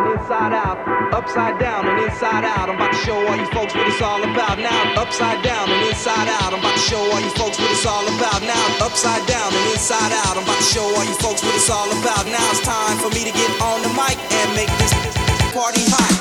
and inside out, upside down and inside out. I'm about to show all you folks what it's all about now. Upside down and inside out. I'm about to show all you folks what it's all about now. Upside down and inside out. I'm about to show all you folks what it's all about now. It's time for me to get on the mic and make this party hot.